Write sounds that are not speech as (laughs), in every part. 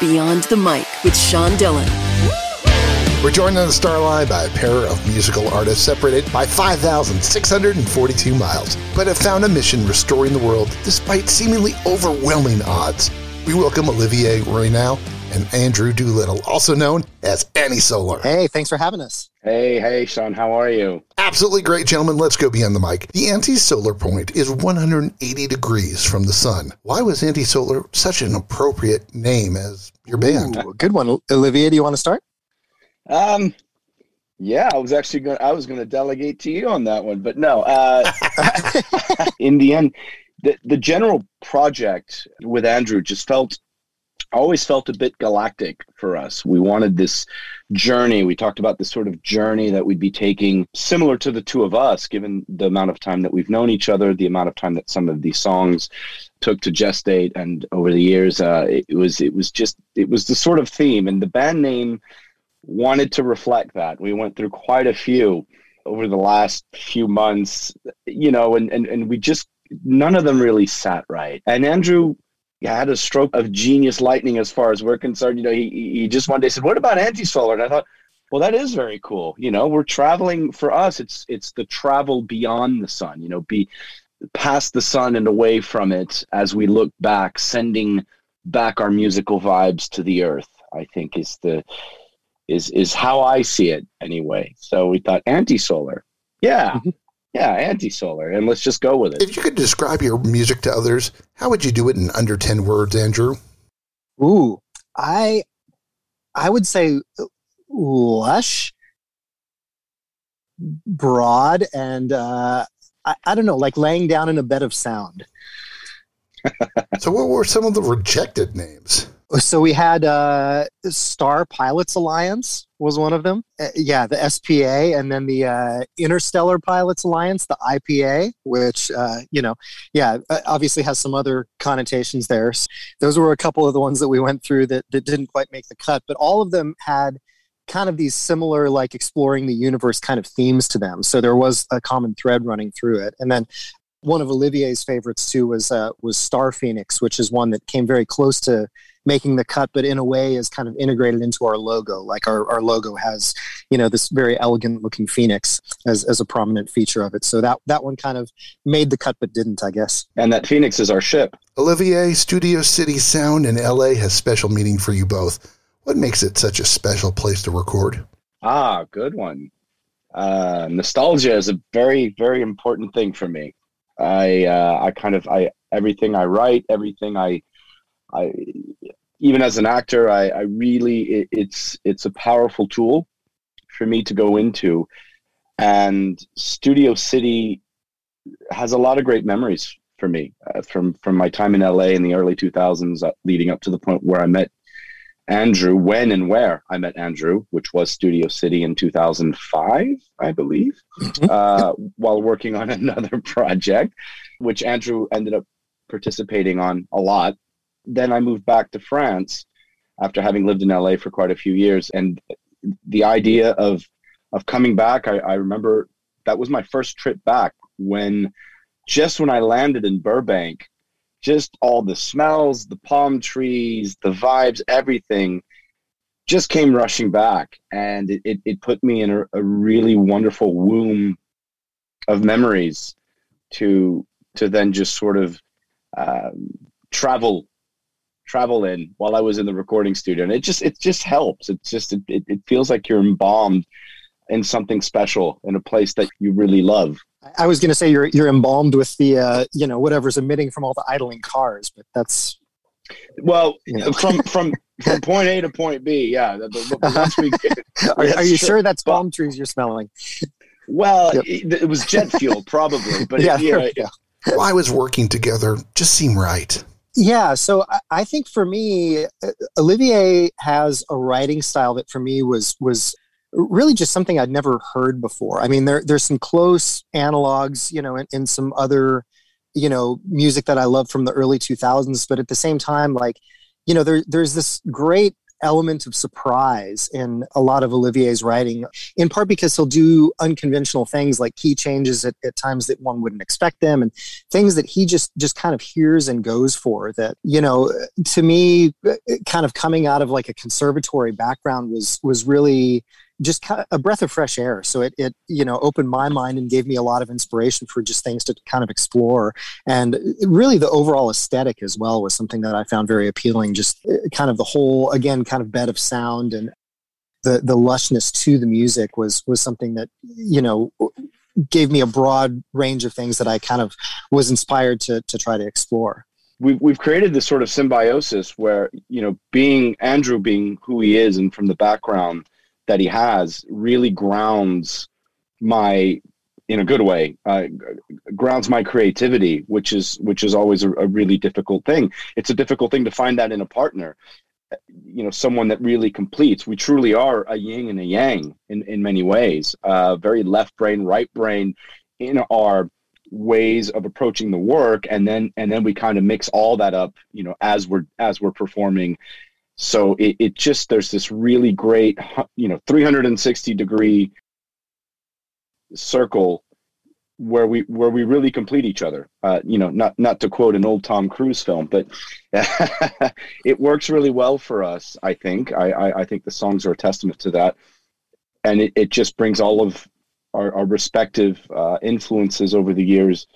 Beyond the Mic with Sean Dillon. We're joined on the Starline by a pair of musical artists separated by 5,642 miles, but have found a mission restoring the world despite seemingly overwhelming odds. We welcome Olivier Roynaud and Andrew Doolittle, also known as Anti Solar. Hey, thanks for having us. Hey, hey, Sean, how are you? Absolutely great, gentlemen. Let's go beyond the mic. The anti solar point is 180 degrees from the sun. Why was anti solar such an appropriate name as your band? Ooh, good one. Olivier, do you want to start? Um, yeah, I was actually going. I was going to delegate to you on that one, but no. Uh, (laughs) (laughs) in the end, the the general project with Andrew just felt always felt a bit galactic for us. We wanted this journey. We talked about this sort of journey that we'd be taking, similar to the two of us, given the amount of time that we've known each other, the amount of time that some of these songs took to gestate, and over the years, uh, it was it was just it was the sort of theme, and the band name wanted to reflect that. We went through quite a few over the last few months, you know, and, and, and we just, none of them really sat right. And Andrew had a stroke of genius lightning as far as we're concerned. You know, he, he just one day said, what about anti-solar? And I thought, well, that is very cool. You know, we're traveling for us. It's, it's the travel beyond the sun, you know, be past the sun and away from it as we look back, sending back our musical vibes to the earth, I think is the, is is how I see it anyway. So we thought anti-solar. Yeah. Mm-hmm. Yeah, anti-solar. And let's just go with it. If you could describe your music to others, how would you do it in under 10 words, Andrew? Ooh, I I would say lush, broad, and uh, I, I don't know, like laying down in a bed of sound. so, what were some of the rejected names? So we had uh, Star Pilots Alliance was one of them. Uh, yeah, the SPA, and then the uh, Interstellar Pilots Alliance, the IPA, which uh, you know, yeah, uh, obviously has some other connotations there. So those were a couple of the ones that we went through that that didn't quite make the cut, but all of them had kind of these similar like exploring the universe kind of themes to them so there was a common thread running through it and then one of Olivier's favorites too was uh, was Star Phoenix, which is one that came very close to making the cut, but in a way is kind of integrated into our logo. Like our, our logo has, you know, this very elegant looking phoenix as, as a prominent feature of it. So that that one kind of made the cut, but didn't, I guess. And that phoenix is our ship. Olivier, Studio City Sound in LA has special meaning for you both. What makes it such a special place to record? Ah, good one. Uh, nostalgia is a very, very important thing for me. I uh, I kind of I everything I write, everything I I even as an actor, I, I really it, it's it's a powerful tool for me to go into, and Studio City has a lot of great memories for me uh, from from my time in LA in the early 2000s, uh, leading up to the point where I met Andrew, when and where I met Andrew, which was Studio City in 2005, I believe, mm-hmm. uh, while working on (laughs) another project, which Andrew ended up participating on a lot. Then I moved back to France after having lived in LA for quite a few years. And the idea of, of coming back, I, I remember that was my first trip back when just when I landed in Burbank, just all the smells, the palm trees, the vibes, everything just came rushing back. And it, it, it put me in a, a, really wonderful womb of memories to to then just sort of um, travel travel in while I was in the recording studio. And it just it just helps. It just it, it feels like you're embalmed in something special in a place that you really love. I was going to say you're you're embalmed with the uh, you know whatever's emitting from all the idling cars, but that's well you know. from from from point A to point B. Yeah, the, the, once we get, (laughs) are, are, you sure that's palm trees you're smelling? Well, yep. it, it, was jet fuel probably, but (laughs) yeah, it, yeah. Why was working together just seem right? Yeah, so I, think for me, uh, Olivier has a writing style that for me was was really just something I'd never heard before. I mean, there there's some close analogs, you know, in, in some other, you know, music that I love from the early 2000s, but at the same time, like, you know, there there's this great element of surprise in a lot of Olivier's writing, in part because he'll do unconventional things like key changes at, at times that one wouldn't expect them and things that he just just kind of hears and goes for that, you know, to me, kind of coming out of like a conservatory background was was really just a breath of fresh air. So it, it, you know, opened my mind and gave me a lot of inspiration for just things to kind of explore. And really the overall aesthetic as well was something that I found very appealing. Just uh, kind of the whole, again, kind of bed of sound and the, the lushness to the music was, was something that, you know, gave me a broad range of things that I kind of was inspired to, to try to explore we've we've created this sort of symbiosis where you know being Andrew being who he is and from the background that he has really grounds my in a good way uh, grounds my creativity which is which is always a, a, really difficult thing. It's a difficult thing to find that in a partner you know someone that really completes. We truly are a yin and a yang in in many ways uh, very left brain right brain in our ways of approaching the work. And then and then we kind of mix all that up you know as we're as we're performing so it, it just there's this really great you know 360 degree circle where we where we really complete each other. Uh, you know, not not to quote an old Tom Cruise film, but (laughs) it works really well for us. I think I, I, I think the songs are a testament to that, and it, it just brings all of our, our respective uh, influences over the years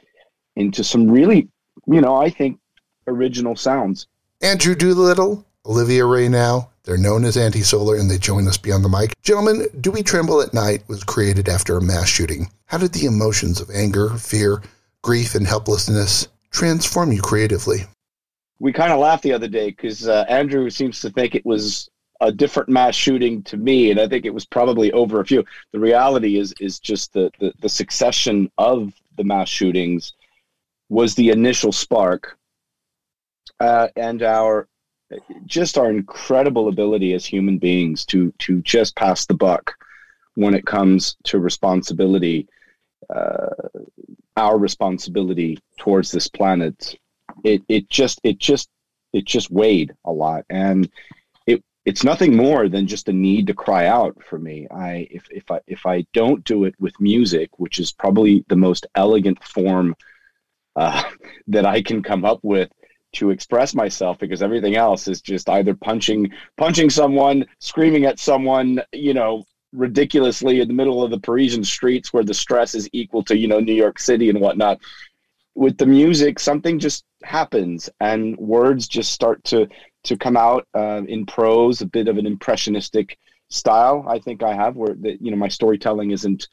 into some really you know I think original sounds. Andrew Doolittle Olivier now. They're known as Anti-Solar and they join us beyond the mic. Gentlemen, Do We Tremble at Night was created after a mass shooting. How did the emotions of anger, fear, grief, and helplessness transform you creatively? We kind of laughed the other day because uh, Andrew seems to think it was a different mass shooting to me, and I think it was probably over a few. The reality is is just the, the, the succession of the mass shootings was the initial spark, uh, and our just our incredible ability as human beings to to just pass the buck when it comes to responsibility, uh, our responsibility towards this planet. It it just it just it just weighed a lot, and it it's nothing more than just a need to cry out for me. I if if I if I don't do it with music, which is probably the most elegant form uh, (laughs) that I can come up with to express myself because everything else is just either punching punching someone, screaming at someone, you know, ridiculously in the middle of the Parisian streets where the stress is equal to, you know, New York City and whatnot. With the music, something just happens and words just start to to come out uh, in prose, a bit of an impressionistic style. I think I have where that you know my storytelling isn't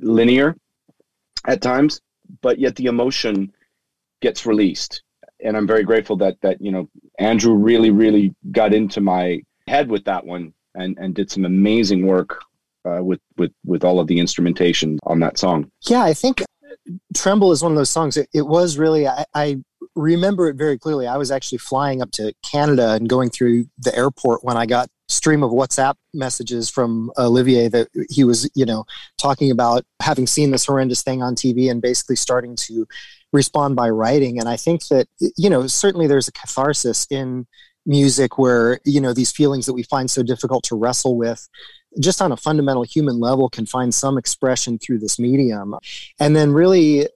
linear at times, but yet the emotion gets released and I'm very grateful that that you know Andrew really really got into my head with that one and and did some amazing work uh, with with with all of the instrumentation on that song. Yeah, I think Tremble is one of those songs. It, it was really I, I remember it very clearly. I was actually flying up to Canada and going through the airport when I got stream of WhatsApp messages from Olivier that he was, you know, talking about having seen this horrendous thing on TV and basically starting to respond by writing. And I think that, you know, certainly there's a catharsis in music where, you know, these feelings that we find so difficult to wrestle with just on a fundamental human level can find some expression through this medium. And then really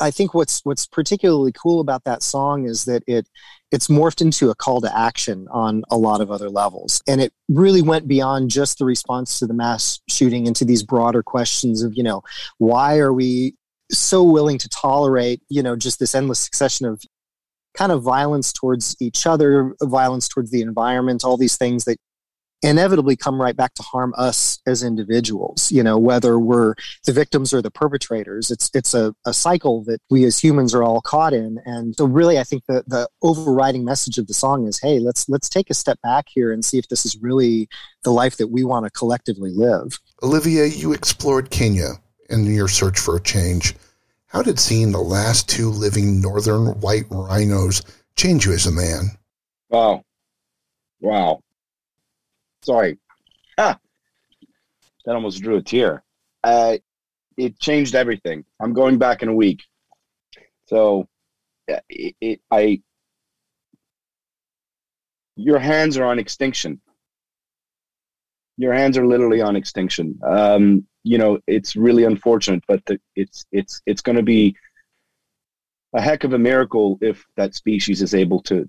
I think what's what's particularly cool about that song is that it it's morphed into a call to action on a lot of other levels. And it really went beyond just the response to the mass shooting into these broader questions of, you know, why are we so willing to tolerate, you know, just this endless succession of kind of violence towards each other, violence towards the environment, all these things that inevitably come right back to harm us as individuals. You know whether we're the victims or the perpetrators it's it's a, a cycle that we as humans are all caught in. And so really i think the the overriding message of the song is hey let's let's take a step back here and see if this is really the life that we want to collectively live. Olivia you explored kenya in your search for a change. How did seeing the last two living northern white rhinos change you as a man? Wow. Wow Sorry. Ah, that almost drew a tear. Uh, it changed everything. I'm going back in a week. So it, it, I, your hands are on extinction. Your hands are literally on extinction. Um, you know, it's really unfortunate, but the, it's it's it's going to be a heck of a miracle if that species is able to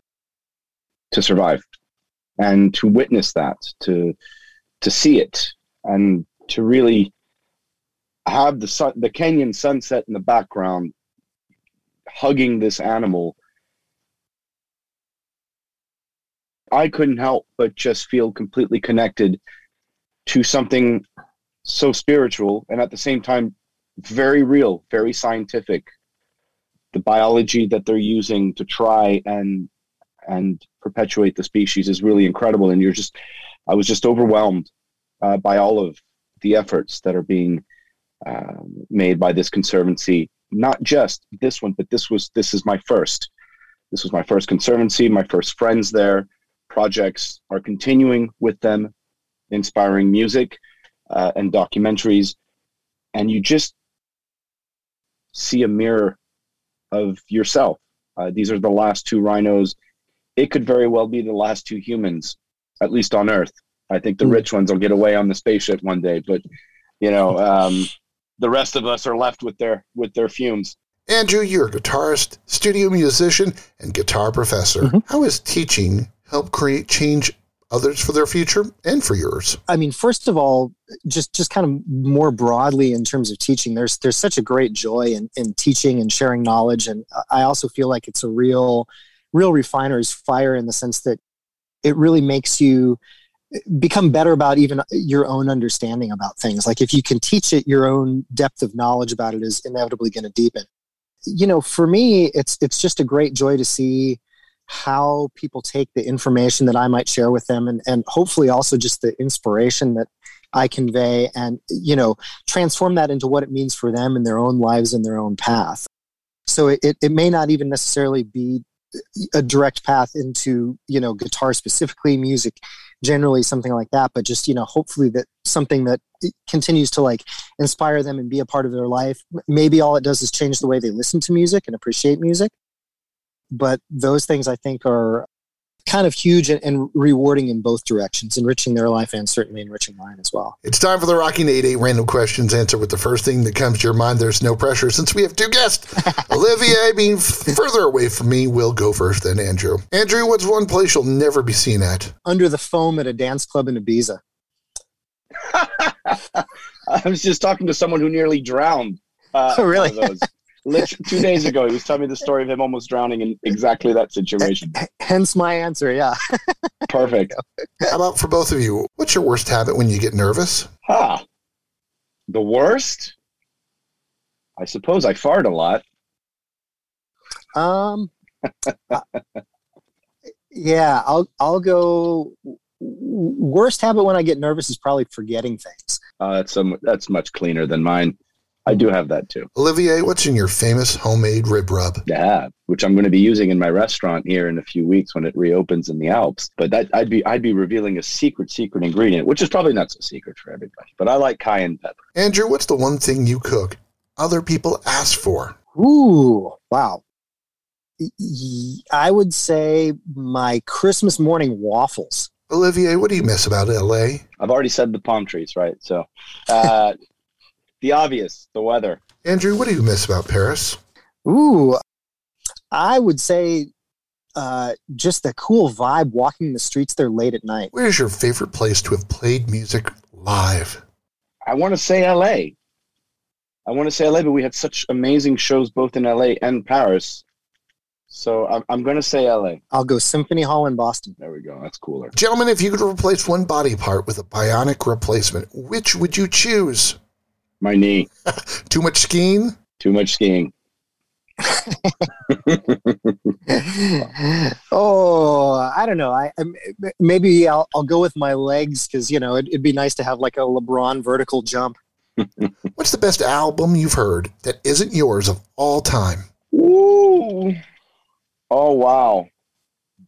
to survive and to witness that, to to see it, and to really have the sun, the Kenyan sunset in the background, hugging this animal. I couldn't help but just feel completely connected to something so spiritual and at the same time very real, very scientific. The biology that they're using to try and and perpetuate the species is really incredible. And you're just, I was just overwhelmed uh, by all of the efforts that are being uh, made by this conservancy. Not just this one, but this was this is my first. This was my first conservancy, my first friends there. Projects are continuing with them, inspiring music uh, and documentaries, and you just see a mirror of yourself. Uh, these are the last two rhinos. It could very well be the last two humans, at least on Earth. I think the mm. rich ones will get away on the spaceship one day, but you know, um, the rest of us are left with their with their fumes. Andrew, you're a guitarist, studio musician, and guitar professor. Mm-hmm. How has teaching helped create change others for their future and for yours? I mean, first of all, just just kind of more broadly in terms of teaching, there's there's such a great joy in, in teaching and sharing knowledge, and I also feel like it's a real real refiner's fire in the sense that it really makes you become better about even your own understanding about things. Like if you can teach it, your own depth of knowledge about it is inevitably going to deepen. You know, for me, it's it's just a great joy to see how people take the information that I might share with them and, and hopefully also just the inspiration that I convey and, you know, transform that into what it means for them in their own lives and their own path. So it, it may not even necessarily be a direct path into, you know, guitar specifically, music generally, something like that, but just, you know, hopefully that something that continues to like inspire them and be a part of their life. Maybe all it does is change the way they listen to music and appreciate music but those things I think are kind of huge and, rewarding in both directions, enriching their life and certainly enriching mine as well. It's time for the Rocking 88 random questions. Answer with the first thing that comes to your mind. There's no pressure since we have two guests. (laughs) Olivier, being further away from me, will go first, then Andrew. Andrew, what's one place you'll never be seen at? Under the foam at a dance club in Ibiza. (laughs) I was just talking to someone who nearly drowned. Uh, oh, really? Literally two days ago, he was telling me the story of him almost drowning in exactly that situation. Hence my answer. Yeah. (laughs) Perfect. How about for both of you? What's your worst habit when you get nervous? Ah, the worst. I suppose I fart a lot. Um. (laughs) uh, yeah, I'll I'll go. Worst habit when I get nervous is probably forgetting things. Uh, that's some that's much cleaner than mine. I do have that too. Olivier, what's in your famous homemade rib rub? Yeah, which I'm going to be using in my restaurant here in a few weeks when it reopens in the Alps. But that I'd be I'd be revealing a secret secret ingredient, which is probably not so secret for everybody. But I like cayenne pepper. Andrew, what's the one thing you cook other people ask for? Ooh, wow. I would say my Christmas morning waffles. Olivier, what do you miss about LA? I've already said the palm trees, right? So, uh, the obvious, the weather. Andrew, what do you miss about Paris? Ooh, I would say uh, just the cool vibe walking the streets there late at night. Where's your favorite place to have played music live? I want to say LA. I want to say LA, but we had such amazing shows both in LA and Paris. So I'm, I'm going to say LA. I'll go Symphony Hall in Boston. There we go. That's cooler. Gentlemen, if you could replace one body part with a bionic replacement, which would you choose? My knee. (laughs) Too much skiing? Too much skiing. (laughs) oh, I don't know. I, I maybe I'll, I'll go with my legs because you know it, it'd be nice to have like a LeBron vertical jump. (laughs) What's the best album you've heard that isn't yours of all time? Ooh. Oh wow.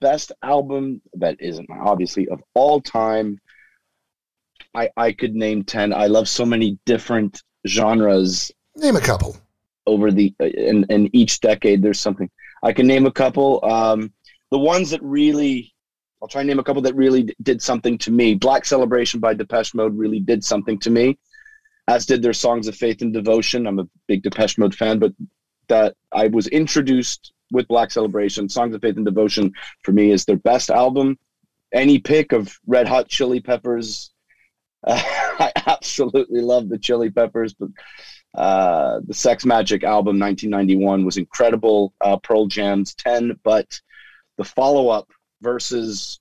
Best album that isn't my obviously of all time. I, I could name 10. I love so many different genres. Name a couple. Over the, in, in each decade, there's something. I can name a couple. Um, the ones that really I'll try and name a couple that really did something to me. Black Celebration by Depeche Mode really did something to me, as did their Songs of Faith and Devotion. I'm a big Depeche Mode fan, but that I was introduced with Black Celebration. Songs of Faith and Devotion for me is their best album. Any pick of Red Hot Chili Peppers, uh, (laughs) I absolutely love the Chili Peppers, but uh, the Sex Magik album 1991 was incredible. Uh, Pearl Jam's 10, but the follow up versus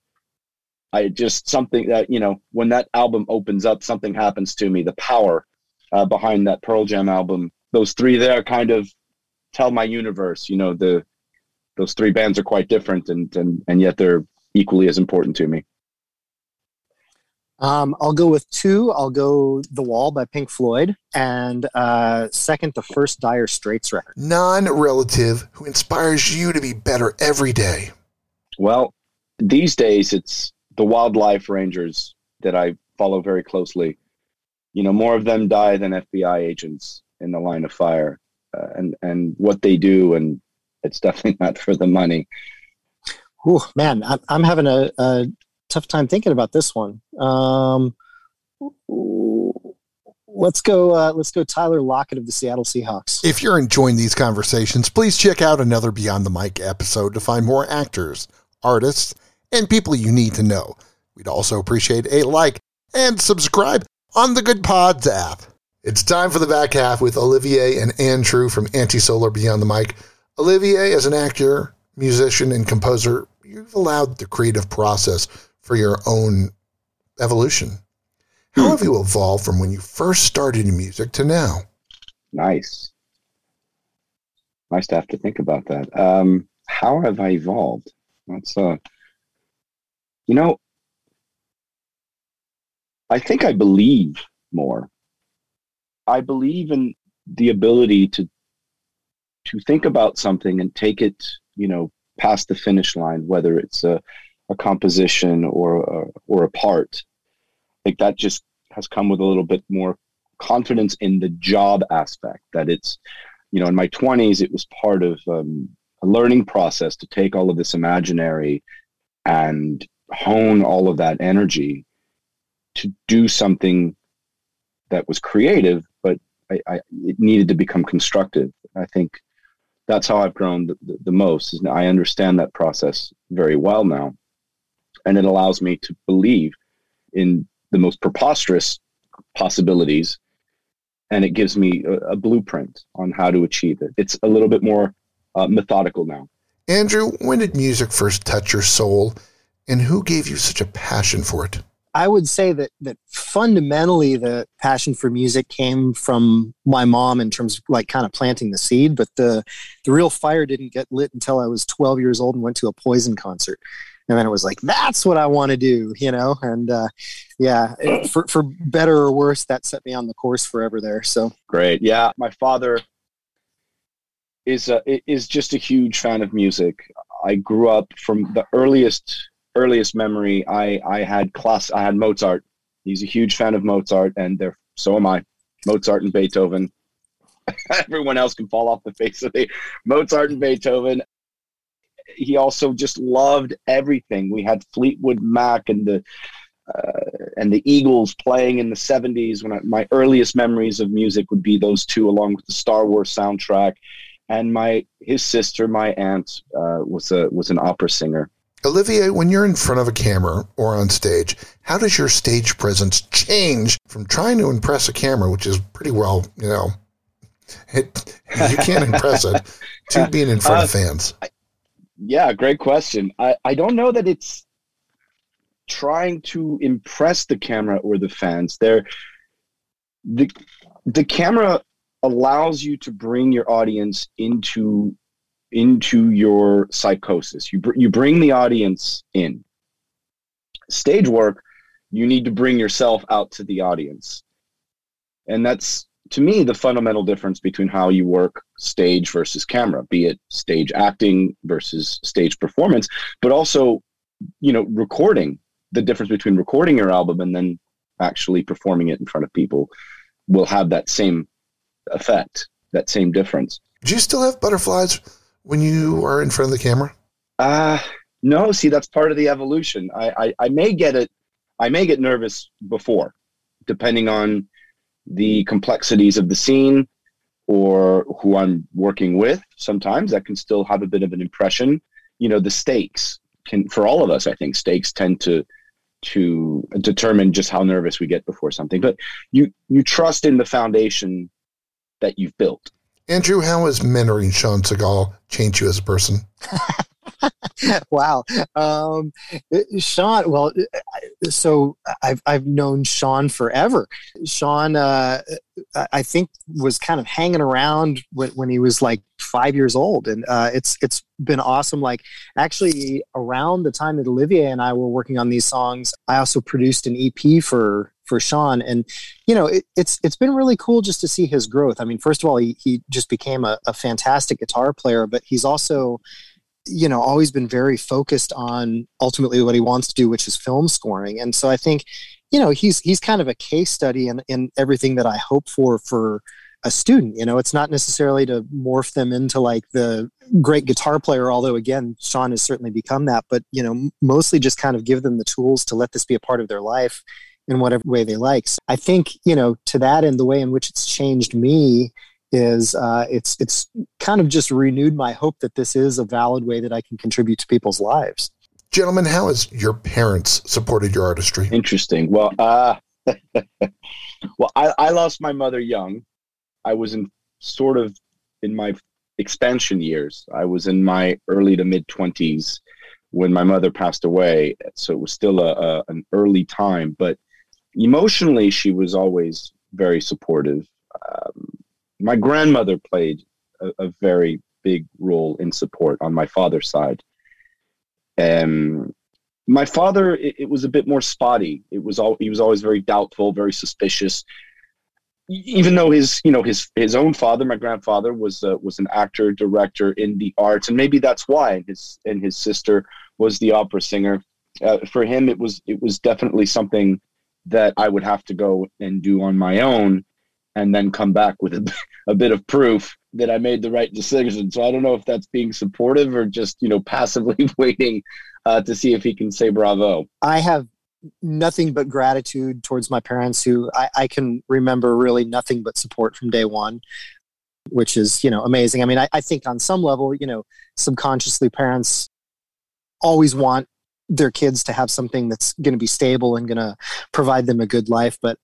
I just something that you know when that album opens up, something happens to me. The power uh, behind that Pearl Jam album, those three there kind of tell my universe. You know the those three bands are quite different, and and and yet they're equally as important to me. Um, I'll go with two. I'll go The Wall by Pink Floyd, and uh, second, the first Dire Straits record. Non relative who inspires you to be better every day. Well, these days it's the wildlife rangers that I follow very closely. You know, more of them die than FBI agents in the line of fire, uh, and and what they do, and it's (laughs) definitely not for the money. Oh man, I'm, I'm having a, a tough time thinking about this one. Um, let's go. Uh, let's go. Tyler Lockett of the Seattle Seahawks. If you're enjoying these conversations, please check out another Beyond the Mic episode to find more actors, artists, and people you need to know. We'd also appreciate a like and subscribe on the Goodpods app. It's time for the back half with Olivier and Andrew from Anti Solar Beyond the Mic. Olivier, as an actor, musician, and composer, you've allowed the creative process for your own evolution. How have you evolved from when you first started in music to now? Nice. Nice to have to think about that. Um, how have I evolved? That's uh, you know, I think I believe more. I believe in the ability to to think about something and take it, you know, past the finish line, whether it's a, a composition or or a part. like that just has come with a little bit more confidence in the job aspect. That it's, you know, in my twenties, it was part of um, a learning process to take all of this imaginary and hone all of that energy to do something that was creative, but I, I, it needed to become constructive. I think that's how I've grown the, the, the most. Is I understand that process very well now, and it allows me to believe in the most preposterous possibilities, and it gives me a, a blueprint on how to achieve it. It's a little bit more uh, methodical now. Andrew, when did music first touch your soul, and who gave you such a passion for it? I would say that that fundamentally the passion for music came from my mom in terms of like kind of planting the seed, but the the real fire didn't get lit until I was 12 years old and went to a Poison concert. And then it was like, that's what I want to do, you know? And uh, yeah, it, for, for better or worse, that set me on the course forever there. So great. Yeah. My father is, a, is just a huge fan of music. I grew up from the earliest earliest memory, I I had class. I had Mozart. He's a huge fan of Mozart, and there so am I. Mozart and Beethoven. (laughs) Everyone else can fall off the face of the Mozart and Beethoven. He also just loved everything. We had Fleetwood Mac and the uh, and the Eagles playing in the '70s. When I, my earliest memories of music would be those two, along with the Star Wars soundtrack. And my his sister, my aunt, uh, was a was an opera singer Olivier, when you're in front of a camera or on stage, how does your stage presence change from trying to impress a camera, which is pretty well, you know, it, (laughs) you can't impress it, to being in front (laughs) uh, of fans? Yeah, great question. I, I don't know that it's trying to impress the camera or the fans. There, the the camera allows you to bring your audience into into your psychosis. You, br- you bring the audience in. Stage work, you need to bring yourself out to the audience. And that's, to me, the fundamental difference between how you work stage versus camera, be it stage acting versus stage performance, but also, you know, recording, the difference between recording your album and then actually performing it in front of people will have that same effect, that same difference. Do you still have butterflies when you are in front of the camera? Uh, No, see, that's part of the evolution. I, I, I may get it. I may get nervous before, depending on the complexities of the scene or who I'm working with. Sometimes that can still have a bit of an impression. You know, the stakes can, for all of us, I think stakes tend to to determine just how nervous we get before something. But you you trust in the foundation that you've built. Andrew, how has mentoring Sean Segal changed you as a person? (laughs) (laughs) wow. Um, Sean, well, so I've, I've known Sean forever. Sean, uh, I think was kind of hanging around when, when he was like five years old. And, uh, it's, it's been awesome. Like actually around the time that Olivia and I were working on these songs, I also produced an EP for, for Sean. And, you know, it, it's, it's been really cool just to see his growth. I mean, first of all, he, he just became a, a fantastic guitar player, but he's also, you know always been very focused on ultimately what he wants to do which is film scoring. And so i think you know he's he's kind of a case study in in everything that i hope for for a student you know? It's not necessarily to morph them into like the great guitar player although again sean has certainly become that but you know mostly just kind of give them the tools to let this be a part of their life in whatever way they like. So i think you know to that end the way in which it's changed me is uh, it's it's kind of just renewed my hope that this is a valid way that I can contribute to people's lives. Gentlemen, how has your parents supported your artistry? Interesting. Well, uh, (laughs) well, I, I lost my mother young. I was in sort of in my expansion years. I was in my early to mid twenties when my mother passed away, so it was still a, a an early time. But emotionally, she was always very supportive. Um, my grandmother played a, a, very big role in support on my father's side. Um, my father, it, it, was a bit more spotty. It was all he was always very doubtful, very suspicious. Even though his, you know, his his own father, my grandfather, was uh, was an actor, director in the arts, and maybe that's why his and his sister was the opera singer. Uh, for him, it was it was definitely something that I would have to go and do on my own and then come back with a, a bit of proof that I made the right decision. So I don't know if that's being supportive or just, you know, passively (laughs) waiting uh, to see if he can say bravo. I have nothing but gratitude towards my parents who I, I can remember really nothing but support from day one which is you know amazing i mean I, I think on some level you know subconsciously parents always want their kids to have something that's going to be stable and going to provide them a good life but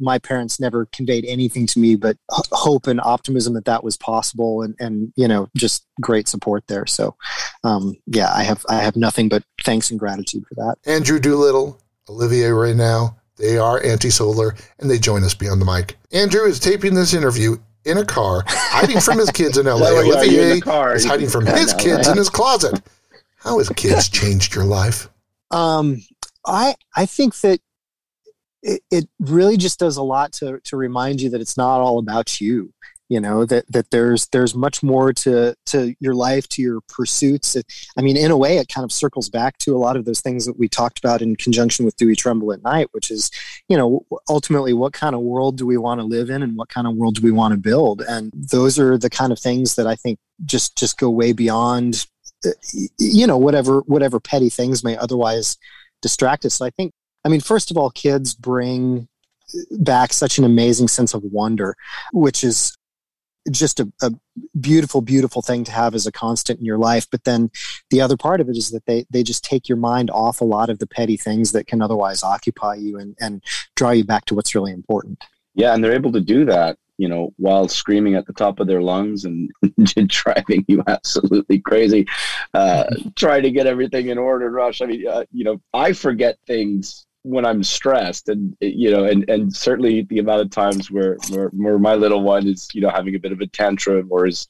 my parents never conveyed anything to me but hope and optimism that that was possible and, and you know just great support there. So um, yeah i have i have nothing but thanks and gratitude for that. Andrew doolittle olivier right now they are anti-solar and they join us beyond the mic. Andrew is taping this interview in a car hiding from his (laughs) kids in la olivier is hiding from his kids in his closet. How has kids changed your life? Um, I I think that it, it really just does a lot to to remind you that it's not all about you you know that that there's there's much more to to your life to your pursuits. I mean in a way it kind of circles back to a lot of those things that we talked about in conjunction with do we tremble at night which is you know ultimately what kind of world do we want to live in and what kind of world do we want to build? And those are the kind of things that i think just just go way beyond uh, you know whatever whatever petty things may otherwise distract us. So i think I mean, first of all, kids bring back such an amazing sense of wonder, which is just a, a, beautiful, beautiful thing to have as a constant in your life. But then the other part of it is that they, they just take your mind off a lot of the petty things that can otherwise occupy you and, and draw you back to what's really important. Yeah, and they're able to do that, you know, while screaming at the top of their lungs and (laughs) driving you absolutely crazy, uh, trying to get everything in order. Rush. I mean, uh, you know, I forget things when I'm stressed, and you know, and and certainly the amount of times where where, where my little one is, you know, having a bit of a tantrum or is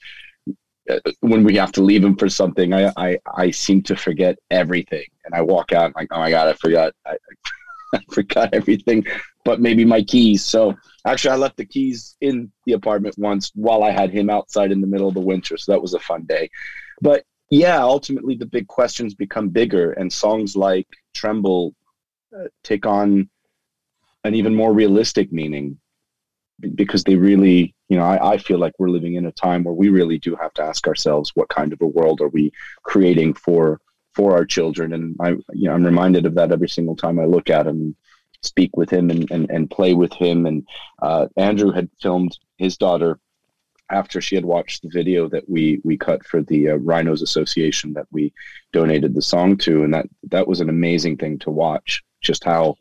uh, when we have to leave him for something, I I, I seem to forget everything, and I walk out like, oh my god, I forgot, I, (laughs) I forgot everything, but maybe my keys. So actually, I left the keys in the apartment once while I had him outside in the middle of the winter, so that was a fun day. But yeah, ultimately the big questions become bigger, and songs like "Tremble" take on an even more realistic meaning because they really you know I, I, feel like we're living in a time where we really do have to ask ourselves what kind of a world are we creating for for our children. And I, you know, I'm reminded of that every single time I look at him, speak with him, and and, and play with him. And uh, Andrew had filmed his daughter after she had watched the video that we we cut for the uh, Rhinos Association that we donated the song to, and that that was an amazing thing to watch. Just how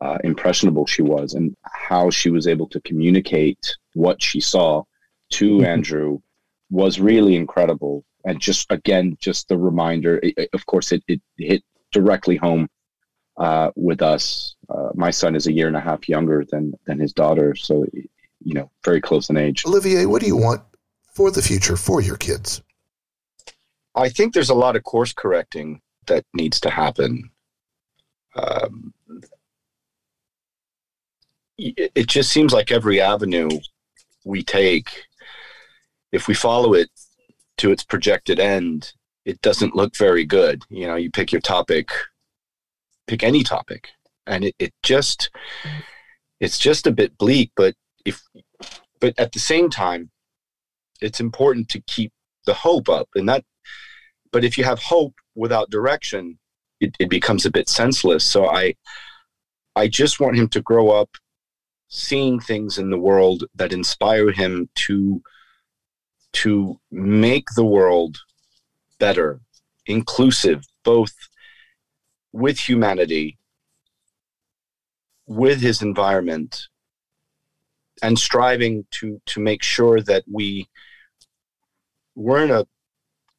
uh, impressionable she was, and how she was able to communicate what she saw to mm-hmm. Andrew was really incredible. And just again, just the reminder. It, of course, it, it hit directly home uh, with us. Uh, my son is a year and a half younger than than his daughter, so you know, very close in age. Olivier, what do you want for the future for your kids? I think there's a lot of course correcting that needs to happen. Um, it just seems like every avenue we take, if we follow it to its projected end, it doesn't look very good. You know, you pick your topic, pick any topic, and it, it just, it's just a bit bleak, but if but at the same time it's important to keep the hope up and that but if you have hope without direction it, it becomes a bit senseless. So i i just want him to grow up seeing things in the world that inspire him to to make the world better inclusive both with humanity with his environment and striving to to make sure that we we're in a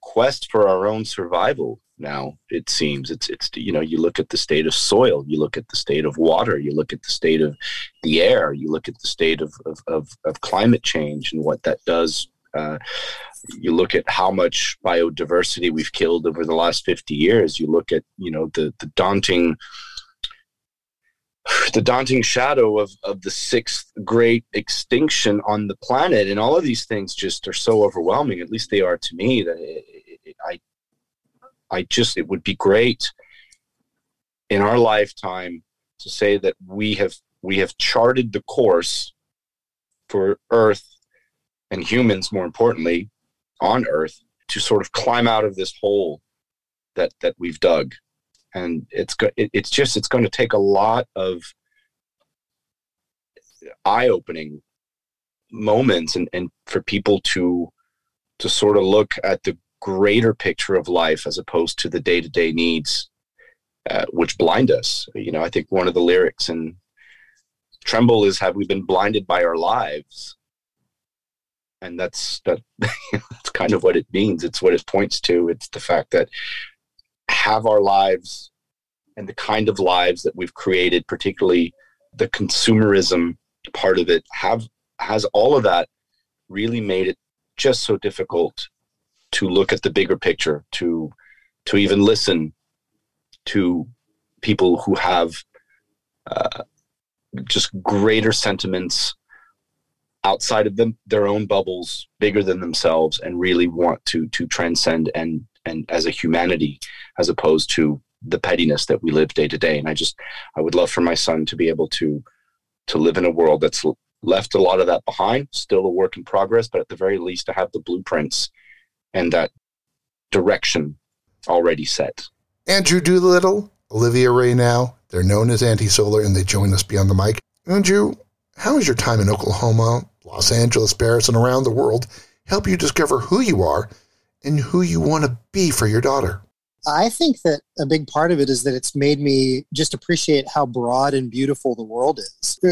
quest for our own survival now it seems it's it's you know you look at the state of soil you look at the state of water you look at the state of the air you look at the state of of, of, of climate change and what that does uh, you look at how much biodiversity we've killed over the last 50 years you look at you know the the daunting the daunting shadow of, of the sixth great extinction on the planet and all of these things just are so overwhelming at least they are to me that it, it, i i just it would be great in our lifetime to say that we have we have charted the course for earth and humans more importantly on earth to sort of climb out of this hole that that we've dug. And it's it's just it's going to take a lot of eye-opening moments and, and for people to to sort of look at the greater picture of life as opposed to the day-to-day needs uh, which blind us. You know i think one of the lyrics in tremble is have we been blinded by our lives? And that's that (laughs) that's kind of what it means. It's what it points to. It's the fact that have our lives and the kind of lives that we've created, particularly the consumerism part of it, have has all of that really made it just so difficult to look at the bigger picture, to to even listen to people who have uh, just greater sentiments outside of them their own bubbles bigger than themselves and really want to to transcend and and as a humanity as opposed to the pettiness that we live day to day. And i just i would love for my son to be able to to live in a world that's left a lot of that behind still a work in progress but at the very least to have the blueprints and that direction already set andrew doolittle olivia Ray now. they're known as anti-solar and they join us beyond the mic andrew how has your time in oklahoma los angeles paris and around the world help you discover who you are and who you want to be for your daughter I think that a big part of it is that it's made me just appreciate how broad and beautiful the world is. Uh,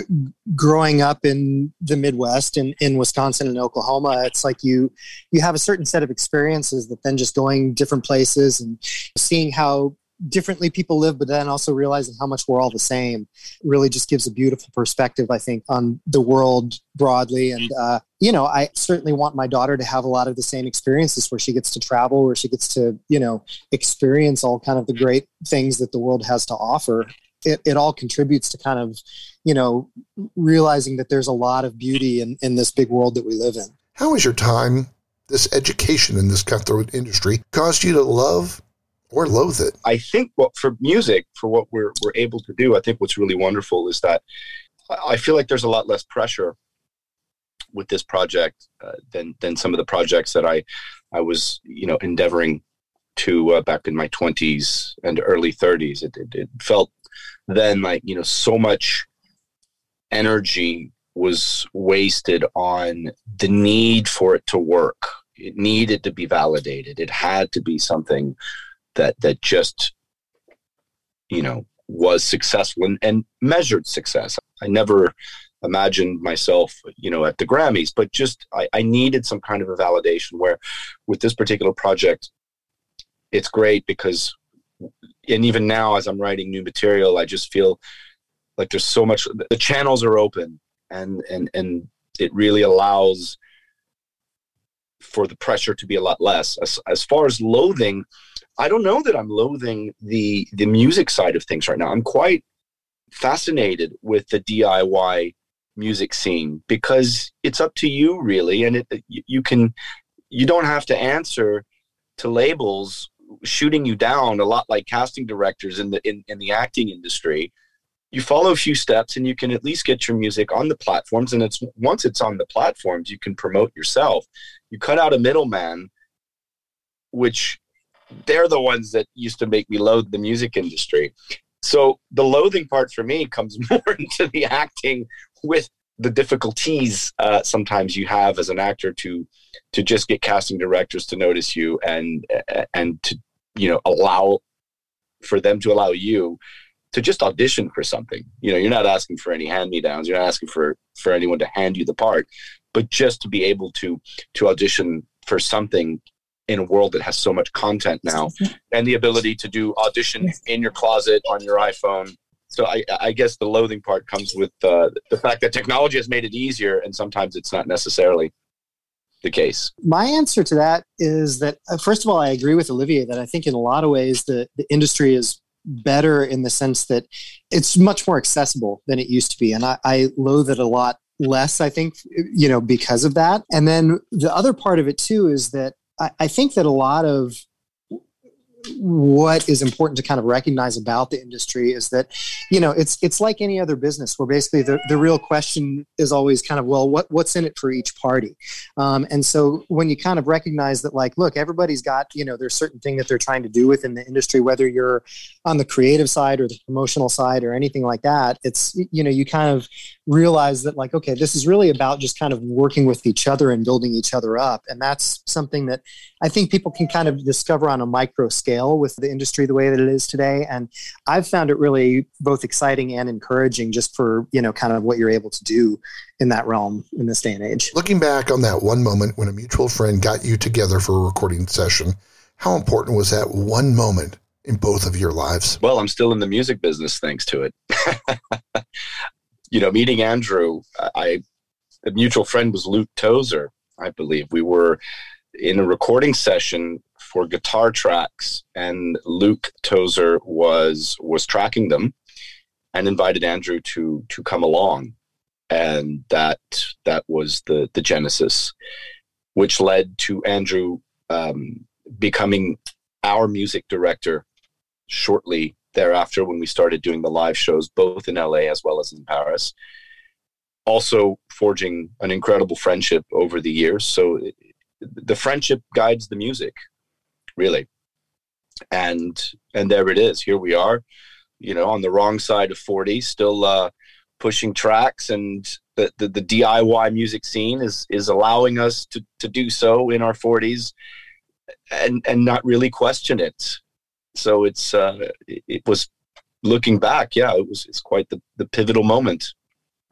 growing up in the Midwest in, in Wisconsin and Oklahoma, it's like you you have a certain set of experiences that then just going different places and seeing how differently people live, but then also realizing how much we're all the same really just gives a beautiful perspective, I think, on the world broadly. And, uh, you know, I certainly want my daughter to have a lot of the same experiences where she gets to travel, where she gets to, you know, experience all kind of the great things that the world has to offer. It, it all contributes to kind of, you know, realizing that there's a lot of beauty in, in this big world that we live in. How has your time, this education in this cutthroat industry, caused you to love or loathe it. I think what for music, for what we're we're able to do, I think what's really wonderful is that I feel like there's a lot less pressure with this project uh, than than some of the projects that I I was you know endeavoring to uh, back in my 20s and early 30s. It, it, it felt then like, you know, so much energy was wasted on the need for it to work. It needed to be validated. It had to be something that that just you know was successful and, and measured success. I never imagined myself, you know, at the Grammys, but just I, I needed some kind of a validation where with this particular project, it's great because and even now as I'm writing new material, I just feel like there's so much the channels are open and and and it really allows for the pressure to be a lot less. As, as far as loathing i don't know that i'm loathing the the music side of things right now. I'm quite fascinated with the diy music scene because it's up to you really and it you can you don't have to answer to labels shooting you down a lot like casting directors in the in, in the acting industry you follow a few steps and you can at least get your music on the platforms. And it's once it's on the platforms you can promote yourself. You cut out a middleman which they're the ones that used to make me loathe the music industry. So the loathing part for me comes (laughs) more into the acting with the difficulties uh, sometimes you have as an actor to to just get casting directors to notice you and and to you know allow for them to allow you to just audition for something. You know, you're not asking for any hand me downs. You're not asking for for anyone to hand you the part, but just to be able to to audition for something in a world that has so much content now, and the ability to do audition in your closet on your iPhone. So I, I guess the loathing part comes with uh, the fact that technology has made it easier, and sometimes it's not necessarily the case? My answer to that is that, uh, first of all, I agree with Olivier that I think in a lot of ways the, the industry is better in the sense that it's much more accessible than it used to be. And I, I loathe it a lot less, I think, you know, because of that. And then the other part of it too is that I, I think that a lot of what is important to kind of recognize about the industry is that you know it's it's like any other business where basically the, the real question is always kind of well what what's in it for each party? Um, and so when you kind of recognize that like look everybody's got you know there's certain thing that they're trying to do within the industry whether you're on the creative side or the promotional side or anything like that it's you know you kind of realize that like okay this is really about just kind of working with each other and building each other up. And that's something that i think people can kind of discover on a micro scale with the industry the way that it is today and i've found it really both exciting and encouraging just for you know kind of what you're able to do in that realm in this day and age looking back on that one moment when a mutual friend got you together for a recording session how important was that one moment in both of your lives? Well, I'm still in the music business thanks to it. (laughs) you know, meeting Andrew, I a mutual friend was Luke Tozer, I believe. We were in a recording session for guitar tracks, and Luke Tozer was was tracking them, and invited Andrew to to come along, and that that was the the genesis, which led to Andrew um, becoming our music director shortly thereafter when we started doing the live shows both in LA as well as in Paris. Also forging an incredible friendship over the years. So it, the friendship guides the music, really. And and there it is. Here we are, you know, on the wrong side of 40, still uh, pushing tracks and the, the, the DIY music scene is is allowing us to to do so in our 40s and and not really question it so it's uh, it was looking back, yeah, it was it's quite the, the pivotal moment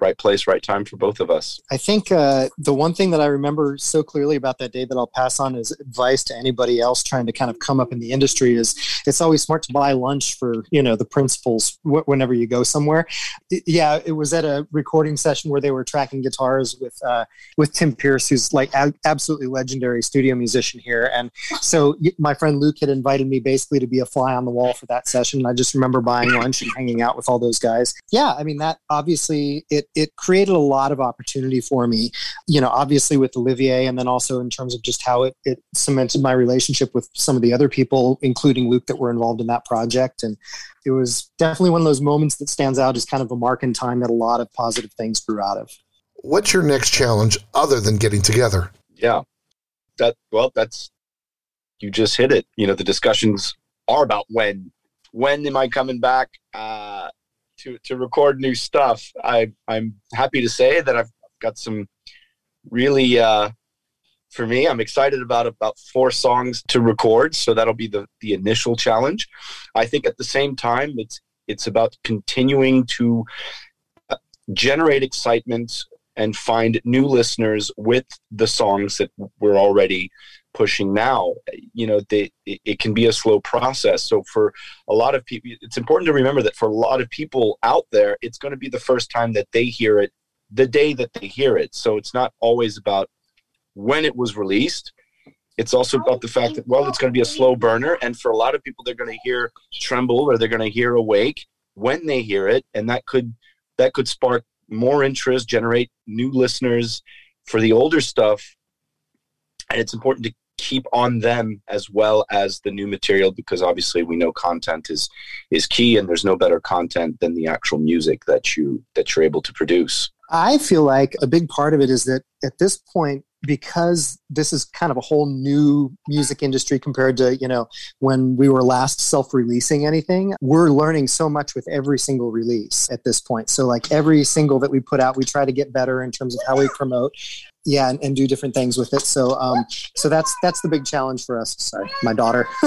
right place, right time for both of us. I think uh, the one thing that I remember so clearly about that day that I'll pass on as advice to anybody else trying to kind of come up in the industry is it's always smart to buy lunch for you know the principals w- whenever you go somewhere. It, yeah, it was at a recording session where they were tracking guitars with uh, with Tim Pierce, who's like a- absolutely legendary studio musician here, and so my friend Luke had invited me basically to be a fly on the wall for that session. And I just remember buying lunch and hanging out with all those guys. Yeah, I mean that obviously it it created a lot of opportunity for me, you know, obviously with Olivier, and then also in terms of just how it, it cemented my relationship with some of the other people, including Luke, that were involved in that project. And it was definitely one of those moments that stands out as kind of a mark in time that a lot of positive things grew out of. What's your next challenge other than getting together? Yeah. That well, that's you just hit it. You know, the discussions are about when when am I coming back uh, to to record new stuff. I I'm happy to say that I've got some really uh, for me. I'm excited about about four songs to record, so that'll be the the initial challenge. I think at the same time, it's it's about continuing to uh, generate excitement and find new listeners with the songs that we're already pushing now you know they, it, can be a slow process. So for a lot of people it's important to remember that for a lot of people out there it's going to be the first time that they hear it the day that they hear it. So it's not always about when it was released. It's also about the fact that well it's going to be a slow burner and for a lot of people they're going to hear tremble or they're going to hear awake when they hear it and that could that could spark more interest generate new listeners for the older stuff. And it's important to keep on them as well as the new material because obviously we know content is is key and there's no better content than the actual music that you that you're able to produce. I feel like a big part of it is that at this point because this is kind of a whole new music industry compared to you know when we were last self-releasing anything we're learning so much with every single release at this point. So like every single that we put out we try to get better in terms of how we promote yeah and, and do different things with it. So um so that's that's the big challenge for us. Sorry my daughter. (laughs)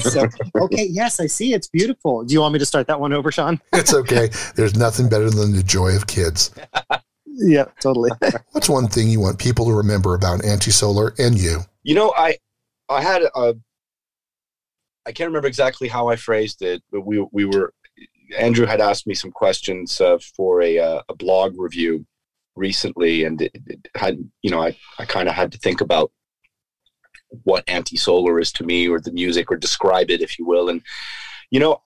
So, okay yes i see. It's beautiful. Do you want me to start that one over sean? It's okay. There's nothing better than the joy of kids. (laughs) Yeah totally. (laughs) What's one thing you want people to remember about anti-solar and you? You know i i had a i can't remember exactly how i phrased it but we we were andrew had asked me some questions uh, for a, uh, a blog review recently, and it, it had you know I I kind of had to think about what anti-solar is to me, or the music, or describe it, if you will, and you know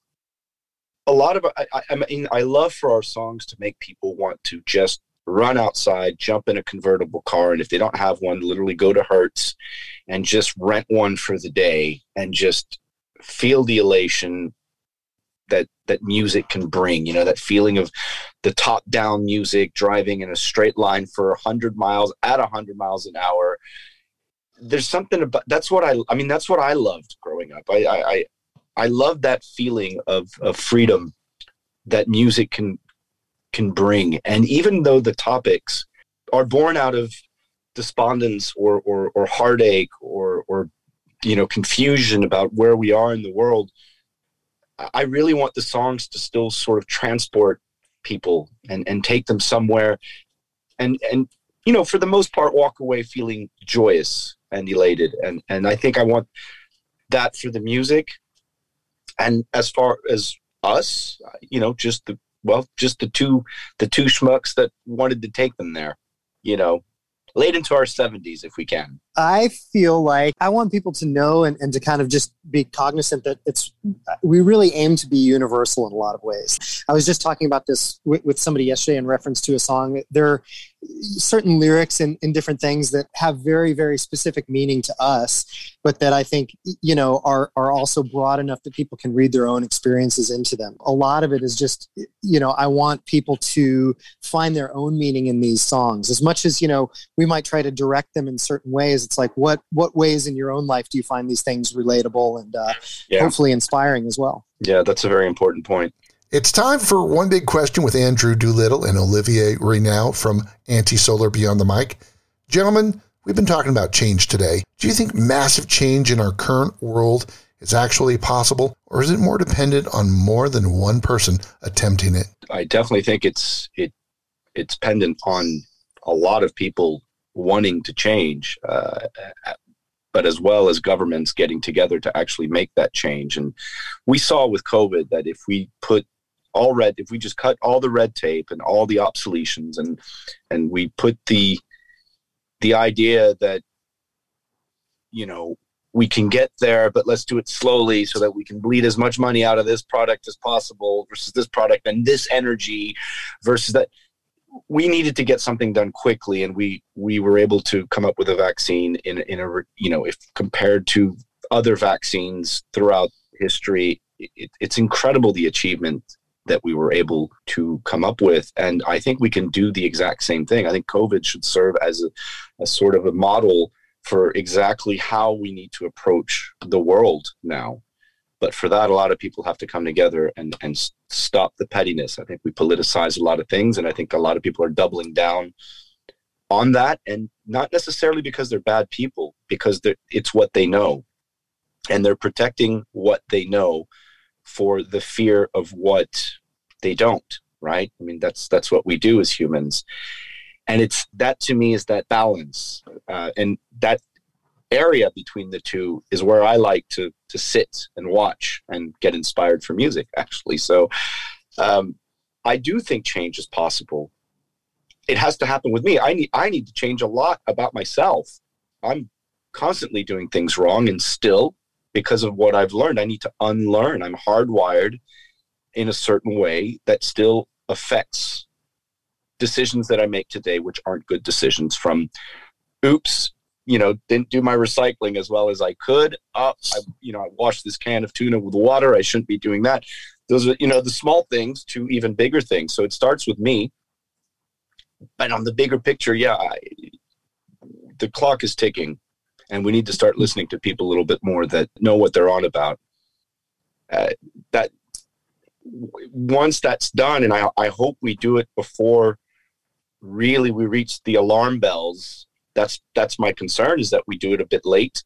a lot of I, I mean I love for our songs to make people want to just run outside, jump in a convertible car, and if they don't have one, literally go to Hertz and just rent one for the day and just feel the elation that that music can bring you know that feeling of the top down music driving in a straight line for 100 miles at 100 miles an hour. There's something about that's what i i mean that's what i loved growing up. I i i love that feeling of of freedom that music can can bring. And even though the topics are born out of despondence or or, or heartache or or you know confusion about where we are in the world I really want the songs to still sort of transport people and, and take them somewhere and and you know for the most part walk away feeling joyous and elated and and I think I want that for the music and as far as us you know just the well just the two the two schmucks that wanted to take them there you know late into our 70s if we can. I feel like I want people to know and, and to kind of just be cognizant that it's we really aim to be universal in a lot of ways. I was just talking about this with, with somebody yesterday in reference to a song. There are certain lyrics and, and different things that have very very specific meaning to us but that i think you know are are also broad enough that people can read their own experiences into them a lot of it is just you know i want people to find their own meaning in these songs as much as you know we might try to direct them in certain ways it's like what what ways in your own life do you find these things relatable and uh, yeah. hopefully inspiring as well yeah that's a very important point it's time for one big question with Andrew Doolittle and Olivier Renault from Anti Solar Beyond the Mic. Gentlemen, we've been talking about change today. Do you think massive change in our current world is actually possible, or is it more dependent on more than one person attempting it? I definitely think it's it it's dependent on a lot of people wanting to change, uh, but as well as governments getting together to actually make that change. And we saw with COVID that if we put all red if we just cut all the red tape and all the obsolescence and and we put the the idea that you know we can get there but let's do it slowly so that we can bleed as much money out of this product as possible versus this product and this energy versus that we needed to get something done quickly and we we were able to come up with a vaccine in in a you know if compared to other vaccines throughout history it, it's incredible the achievement that we were able to come up with. And I think we can do the exact same thing. I think COVID should serve as a, a sort of a model for exactly how we need to approach the world now. But for that, a lot of people have to come together and, and stop the pettiness. I think we politicize a lot of things, and I think a lot of people are doubling down on that, and not necessarily because they're bad people, because it's what they know, and they're protecting what they know for the fear of what they don't. Right? I mean, that's that's what we do as humans, and it's that to me is that balance uh, and that area between the two is where i like to to sit and watch and get inspired for music actually. So um, i do think change is possible. It has to happen with me. I need i need to change a lot about myself. I'm constantly doing things wrong and still because of what i've learned i need to unlearn. I'm hardwired in a certain way that still affects decisions that I make today, which aren't good decisions, from oops, you know, didn't do my recycling as well as I could. Up, I, you know, I washed this can of tuna with water. I shouldn't be doing that. Those are, you know, the small things to even bigger things. So it starts with me. But on the bigger picture, yeah, I, the clock is ticking, and we need to start listening to people a little bit more that know what they're on about. Uh, that once that's done, and I, I hope we do it before really we reach the alarm bells that's that's my concern is that we do it a bit late.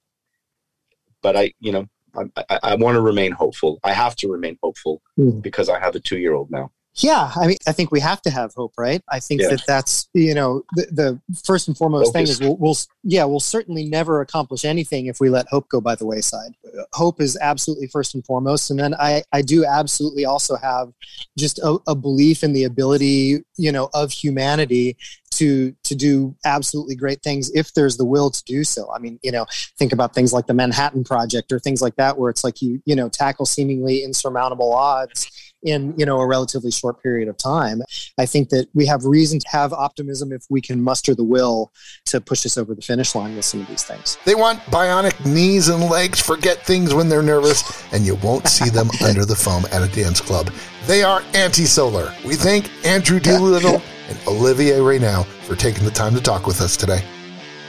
But i you know i, I, I want to remain hopeful. I have to remain hopeful mm. because i have a two year old now. Yeah i mean i think we have to have hope right? I think yeah. that that's you know the, the first and foremost thing is we'll, we'll, yeah we'll certainly never accomplish anything if we let hope go by the wayside. Hope is absolutely first and foremost and then i i do absolutely also have just a, a belief in the ability you know of humanity to to do absolutely great things if there's the will to do so. I mean, you know, think about things like the Manhattan Project or things like that, where it's like you you know tackle seemingly insurmountable odds in you know a relatively short period of time. I think that we have reason to have optimism if we can muster the will to push us over the finish line with some of these things. They want bionic knees and legs, forget things when they're nervous, and you won't see them (laughs) under the foam at a dance club. They are anti-solar. We thank Andrew (laughs) Doolittle and Olivier Reynal for taking the time to talk with us today.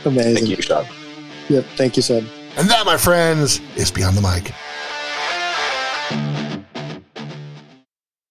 Amazing. Thank you, Sean. Yep. Thank you, Sean. And that, my friends, is Beyond the Mic.